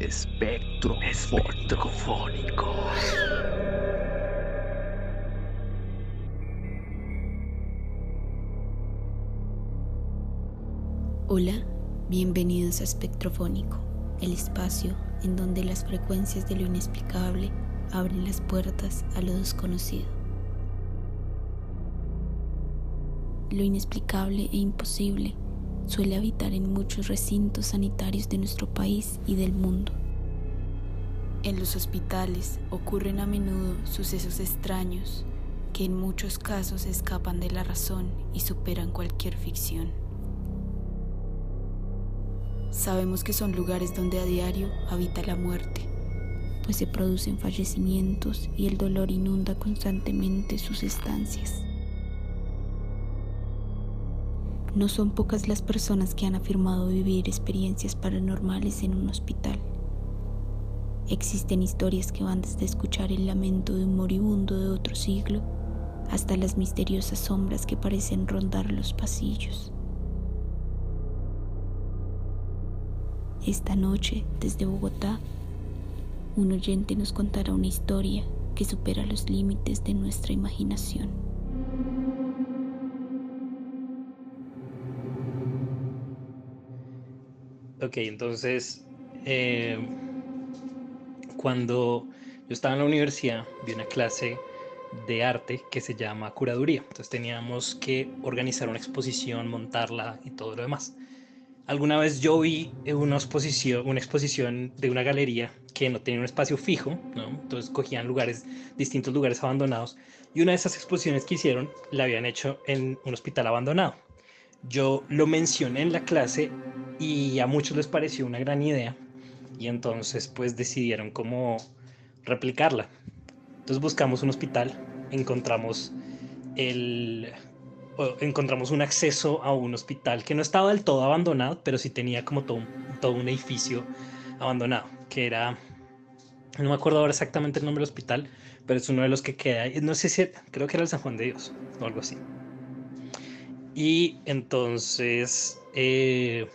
Espectro espectrofónico. Hola, bienvenidos a Espectrofónico, el espacio en donde las frecuencias de lo inexplicable abren las puertas a lo desconocido. Lo inexplicable e imposible suele habitar en muchos recintos sanitarios de nuestro país y del mundo. En los hospitales ocurren a menudo sucesos extraños que en muchos casos escapan de la razón y superan cualquier ficción. Sabemos que son lugares donde a diario habita la muerte, pues se producen fallecimientos y el dolor inunda constantemente sus estancias. No son pocas las personas que han afirmado vivir experiencias paranormales en un hospital. Existen historias que van desde escuchar el lamento de un moribundo de otro siglo hasta las misteriosas sombras que parecen rondar los pasillos. Esta noche, desde Bogotá, un oyente nos contará una historia que supera los límites de nuestra imaginación. Ok, entonces, eh, cuando yo estaba en la universidad, vi una clase de arte que se llama curaduría. Entonces teníamos que organizar una exposición, montarla y todo lo demás. Alguna vez yo vi una exposición, una exposición de una galería que no tenía un espacio fijo, ¿no? entonces cogían lugares, distintos lugares abandonados, y una de esas exposiciones que hicieron la habían hecho en un hospital abandonado. Yo lo mencioné en la clase y a muchos les pareció una gran idea y entonces pues decidieron cómo replicarla. Entonces buscamos un hospital, encontramos el encontramos un acceso a un hospital que no estaba del todo abandonado, pero sí tenía como todo, todo un edificio abandonado, que era, no me acuerdo ahora exactamente el nombre del hospital, pero es uno de los que queda, no sé si, creo que era el San Juan de Dios o algo así. Y entonces eh,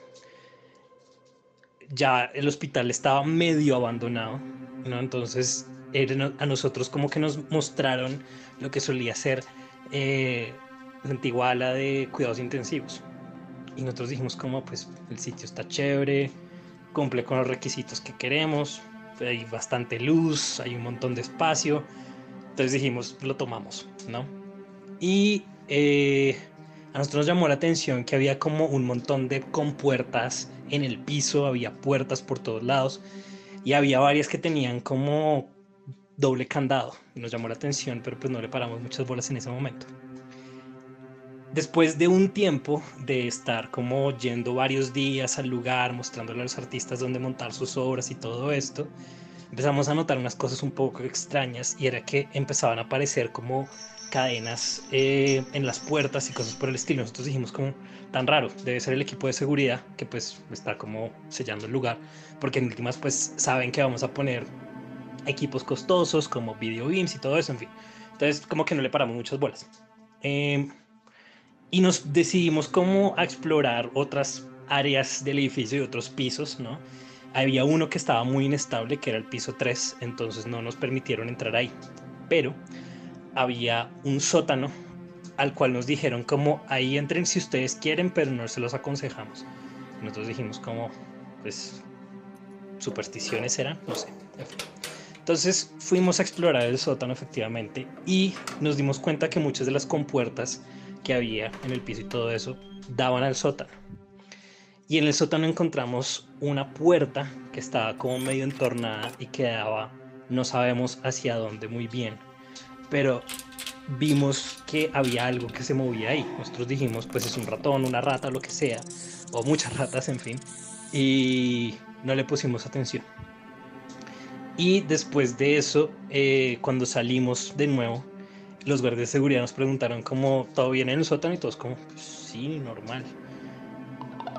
ya el hospital estaba medio abandonado, ¿no? Entonces a nosotros como que nos mostraron lo que solía ser eh, la antigua ala de cuidados intensivos. Y nosotros dijimos como pues el sitio está chévere, cumple con los requisitos que queremos, hay bastante luz, hay un montón de espacio. Entonces dijimos, lo tomamos, ¿no? Y eh, a nosotros nos llamó la atención que había como un montón de compuertas en el piso, había puertas por todos lados y había varias que tenían como doble candado. Nos llamó la atención, pero pues no le paramos muchas bolas en ese momento. Después de un tiempo de estar como yendo varios días al lugar, mostrándole a los artistas dónde montar sus obras y todo esto, empezamos a notar unas cosas un poco extrañas y era que empezaban a aparecer como cadenas eh, en las puertas y cosas por el estilo. Nosotros dijimos como tan raro, debe ser el equipo de seguridad que pues está como sellando el lugar, porque en últimas pues saben que vamos a poner equipos costosos como video beams y todo eso, en fin. Entonces como que no le paramos muchas bolas. Em, y nos decidimos como a explorar otras áreas del edificio y otros pisos, ¿no? Había uno que estaba muy inestable, que era el piso 3, entonces no nos permitieron entrar ahí. Pero había un sótano al cual nos dijeron como ahí entren si ustedes quieren, pero no se los aconsejamos. Nosotros dijimos como, pues, supersticiones eran, no sé. Entonces fuimos a explorar el sótano efectivamente y nos dimos cuenta que muchas de las compuertas que había en el piso y todo eso daban al sótano. Y en el sótano encontramos una puerta que estaba como medio entornada y que daba, no sabemos hacia dónde muy bien pero vimos que había algo que se movía ahí. Nosotros dijimos, pues es un ratón, una rata, lo que sea, o muchas ratas, en fin, y no le pusimos atención. Y después de eso, eh, cuando salimos de nuevo, los guardias de seguridad nos preguntaron cómo todo bien en el sótano y todos como, sí, normal.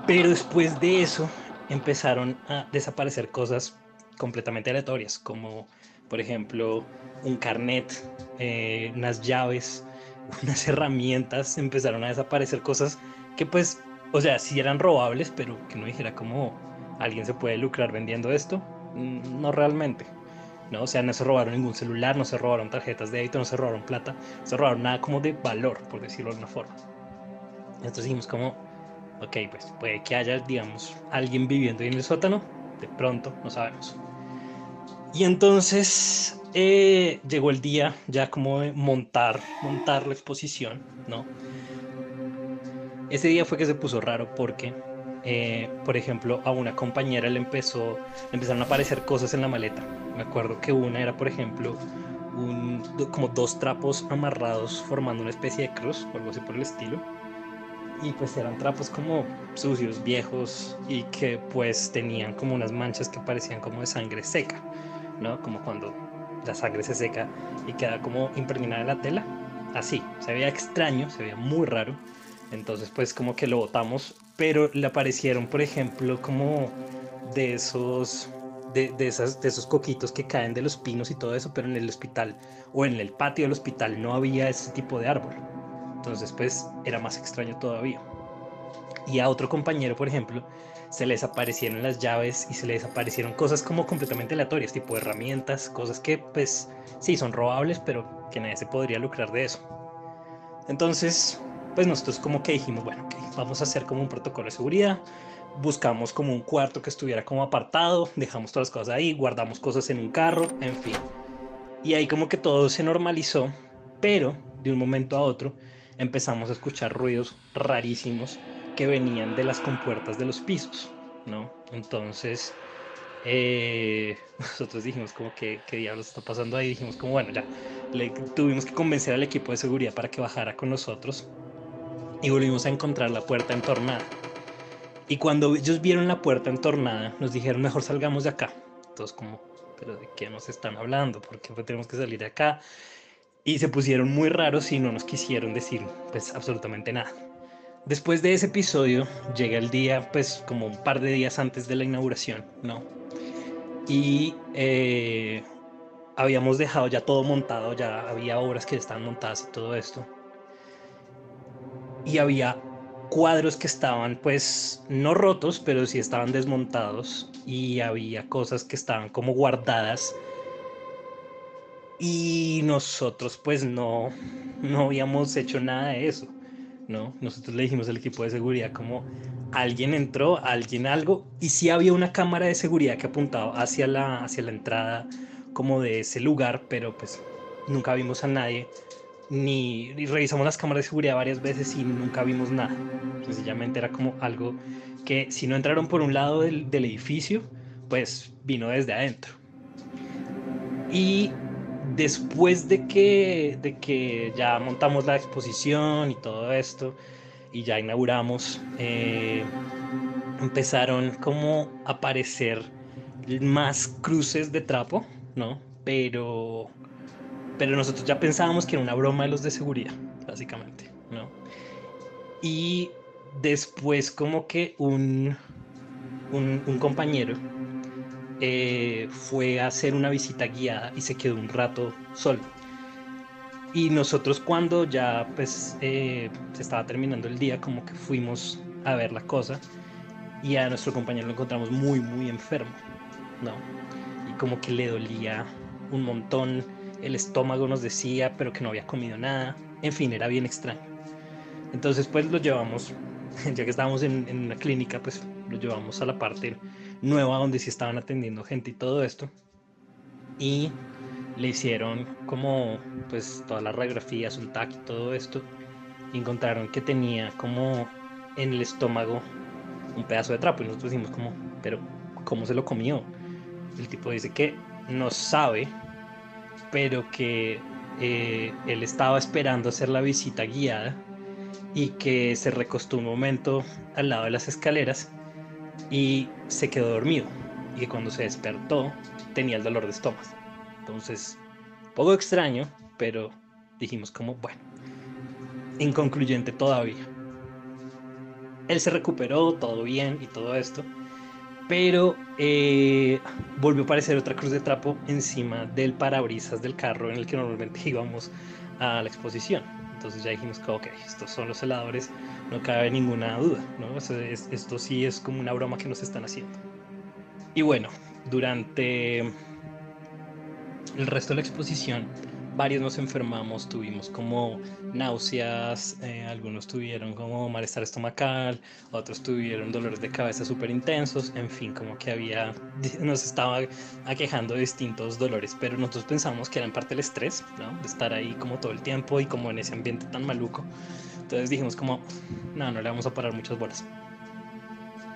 Pero después de eso empezaron a desaparecer cosas completamente aleatorias, como por ejemplo, un carnet, eh, unas llaves, unas herramientas, empezaron a desaparecer cosas que pues, o sea, sí eran robables, pero que no dijera como alguien se puede lucrar vendiendo esto, mm, no realmente. ¿no? O sea, no se robaron ningún celular, no se robaron tarjetas de débito, no se robaron plata, se robaron nada como de valor, por decirlo de una forma. Entonces dijimos como, ok, pues puede que haya, digamos, alguien viviendo en el sótano, de pronto, no sabemos. Y entonces eh, llegó el día ya como de montar, montar la exposición, ¿no? Ese día fue que se puso raro porque, eh, por ejemplo, a una compañera le empezó, empezaron a aparecer cosas en la maleta. Me acuerdo que una era, por ejemplo, un, como dos trapos amarrados formando una especie de cruz o algo así por el estilo. Y pues eran trapos como sucios, viejos y que pues tenían como unas manchas que parecían como de sangre seca, ¿no? Como cuando la sangre se seca y queda como impregnada en la tela. Así, se veía extraño, se veía muy raro. Entonces pues como que lo botamos, pero le aparecieron por ejemplo como de esos de, de, esas, de esos coquitos que caen de los pinos y todo eso, pero en el hospital o en el patio del hospital no había ese tipo de árbol. Entonces pues era más extraño todavía. Y a otro compañero, por ejemplo, se les aparecieron las llaves y se les aparecieron cosas como completamente aleatorias, tipo herramientas, cosas que pues sí son robables, pero que nadie se podría lucrar de eso. Entonces, pues nosotros como que dijimos, bueno, vamos a hacer como un protocolo de seguridad, buscamos como un cuarto que estuviera como apartado, dejamos todas las cosas ahí, guardamos cosas en un carro, en fin. Y ahí como que todo se normalizó, pero de un momento a otro empezamos a escuchar ruidos rarísimos que venían de las compuertas de los pisos, ¿no? Entonces, eh, nosotros dijimos como que qué diablos está pasando ahí, dijimos como bueno, ya, le, tuvimos que convencer al equipo de seguridad para que bajara con nosotros y volvimos a encontrar la puerta entornada. Y cuando ellos vieron la puerta entornada, nos dijeron mejor salgamos de acá. Entonces como, pero ¿de qué nos están hablando? ¿Por qué tenemos que salir de acá? Y se pusieron muy raros y no nos quisieron decir pues absolutamente nada. Después de ese episodio, llega el día, pues como un par de días antes de la inauguración, ¿no? Y eh, habíamos dejado ya todo montado, ya había obras que estaban montadas y todo esto. Y había cuadros que estaban pues no rotos, pero sí estaban desmontados y había cosas que estaban como guardadas y nosotros pues no, no habíamos hecho nada de eso. ¿No? Nosotros le dijimos al equipo de seguridad como alguien entró, alguien algo, y sí había una cámara de seguridad que apuntaba hacia la, hacia la entrada como de ese lugar, pero pues nunca vimos a nadie, ni revisamos las cámaras de seguridad varias veces y nunca vimos nada. Sencillamente era como algo que si no entraron por un lado del, del edificio, pues vino desde adentro. Y después de que, de que ya montamos la exposición y todo esto, y ya inauguramos, eh, empezaron como a aparecer más cruces de trapo, ¿no? Pero, pero nosotros ya pensábamos que era una broma de los de seguridad, básicamente, ¿no? Y después como que un, un, un compañero eh, fue a hacer una visita guiada y se quedó un rato solo. Y nosotros cuando ya pues eh, se estaba terminando el día, como que fuimos a ver la cosa y a nuestro compañero lo encontramos muy, muy enfermo, ¿no? Y como que le dolía un montón, el estómago nos decía, pero que no había comido nada, en fin, era bien extraño. Entonces pues lo llevamos, ya que estábamos en, en una clínica, pues lo llevamos a la parte nueva donde sí estaban atendiendo gente y todo esto. Y le hicieron como pues todas las radiografías, un TAC y todo esto. Y encontraron que tenía como en el estómago un pedazo de trapo. Y nosotros decimos como, pero ¿cómo se lo comió? El tipo dice que no sabe, pero que eh, él estaba esperando hacer la visita guiada y que se recostó un momento al lado de las escaleras y se quedó dormido y cuando se despertó tenía el dolor de estómago. Entonces, poco extraño, pero dijimos como, bueno, inconcluyente todavía. Él se recuperó, todo bien y todo esto, pero eh, volvió a aparecer otra cruz de trapo encima del parabrisas del carro en el que normalmente íbamos a la exposición. Entonces ya dijimos que, ok, estos son los heladores, no cabe ninguna duda, ¿no? esto sí es como una broma que nos están haciendo. Y bueno, durante el resto de la exposición varios nos enfermamos, tuvimos como náuseas, eh, algunos tuvieron como malestar estomacal, otros tuvieron dolores de cabeza súper intensos, en fin, como que había, nos estaba aquejando distintos dolores, pero nosotros pensamos que era en parte el estrés, ¿no? De estar ahí como todo el tiempo y como en ese ambiente tan maluco. Entonces dijimos como, no, no le vamos a parar muchas bolas.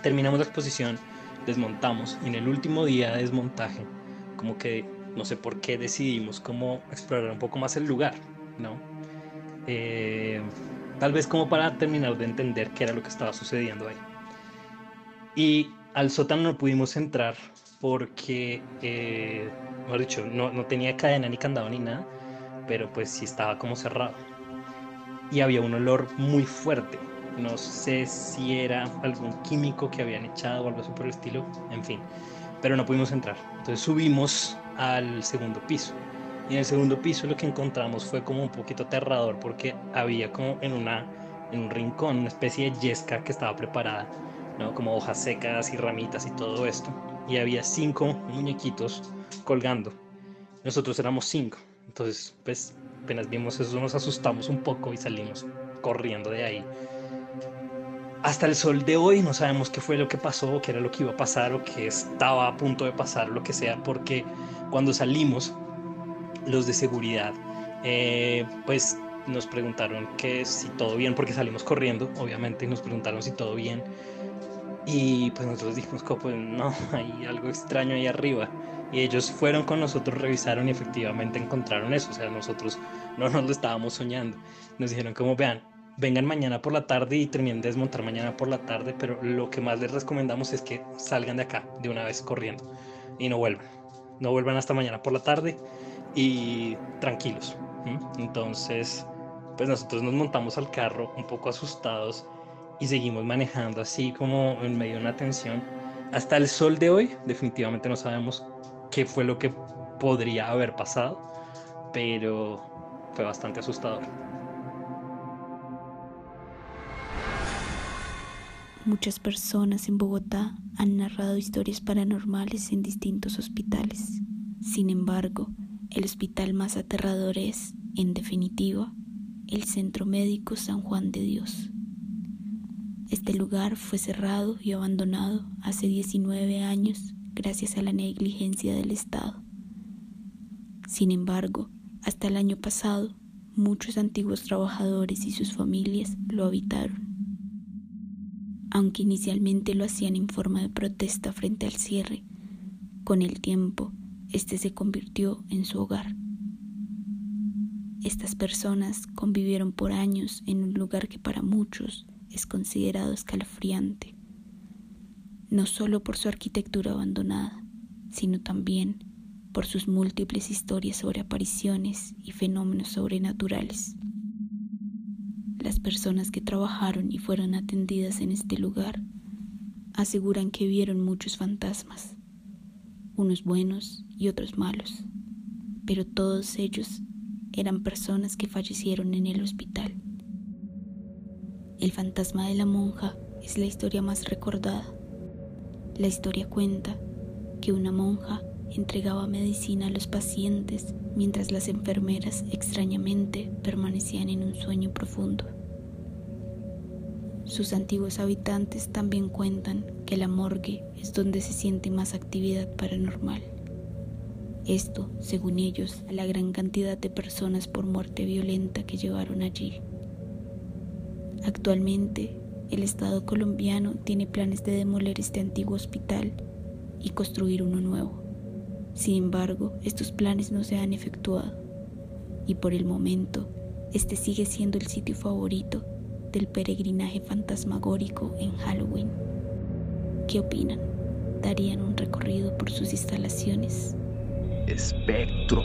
Terminamos la exposición, desmontamos y en el último día de desmontaje, como que no sé por qué decidimos como explorar un poco más el lugar, ¿no? Eh, tal vez como para terminar de entender qué era lo que estaba sucediendo ahí. Y al sótano no pudimos entrar porque, eh, mejor dicho, no, no tenía cadena ni candado ni nada, pero pues sí estaba como cerrado. Y había un olor muy fuerte. No sé si era algún químico que habían echado o algo así por el estilo, en fin. Pero no pudimos entrar. Entonces subimos al segundo piso. Y en el segundo piso lo que encontramos fue como un poquito aterrador porque había como en, una, en un rincón una especie de yesca que estaba preparada, ¿no? como hojas secas y ramitas y todo esto. Y había cinco muñequitos colgando. Nosotros éramos cinco. Entonces, pues apenas vimos eso nos asustamos un poco y salimos corriendo de ahí hasta el sol de hoy no sabemos qué fue lo que pasó, qué era lo que iba a pasar o qué estaba a punto de pasar, lo que sea, porque cuando salimos, los de seguridad, eh, pues nos preguntaron que si todo bien, porque salimos corriendo, obviamente, y nos preguntaron si todo bien. Y pues nosotros dijimos, pues no, hay algo extraño ahí arriba. Y ellos fueron con nosotros, revisaron y efectivamente encontraron eso. O sea, nosotros no nos lo estábamos soñando. Nos dijeron, como vean, vengan mañana por la tarde y terminen de desmontar mañana por la tarde, pero lo que más les recomendamos es que salgan de acá de una vez corriendo y no vuelvan. No vuelvan hasta mañana por la tarde y tranquilos. Entonces, pues nosotros nos montamos al carro un poco asustados y seguimos manejando así como en medio de una tensión. Hasta el sol de hoy, definitivamente no sabemos qué fue lo que podría haber pasado, pero fue bastante asustador. Muchas personas en Bogotá han narrado historias paranormales en distintos hospitales. Sin embargo, el hospital más aterrador es, en definitiva, el Centro Médico San Juan de Dios. Este lugar fue cerrado y abandonado hace 19 años gracias a la negligencia del Estado. Sin embargo, hasta el año pasado, muchos antiguos trabajadores y sus familias lo habitaron aunque inicialmente lo hacían en forma de protesta frente al cierre, con el tiempo este se convirtió en su hogar. Estas personas convivieron por años en un lugar que para muchos es considerado escalofriante, no solo por su arquitectura abandonada, sino también por sus múltiples historias sobre apariciones y fenómenos sobrenaturales. Las personas que trabajaron y fueron atendidas en este lugar aseguran que vieron muchos fantasmas, unos buenos y otros malos, pero todos ellos eran personas que fallecieron en el hospital. El fantasma de la monja es la historia más recordada. La historia cuenta que una monja entregaba medicina a los pacientes mientras las enfermeras extrañamente permanecían en un sueño profundo. Sus antiguos habitantes también cuentan que la morgue es donde se siente más actividad paranormal. Esto, según ellos, a la gran cantidad de personas por muerte violenta que llevaron allí. Actualmente, el Estado colombiano tiene planes de demoler este antiguo hospital y construir uno nuevo. Sin embargo, estos planes no se han efectuado y por el momento este sigue siendo el sitio favorito del peregrinaje fantasmagórico en Halloween. ¿Qué opinan? ¿Darían un recorrido por sus instalaciones? Espectro.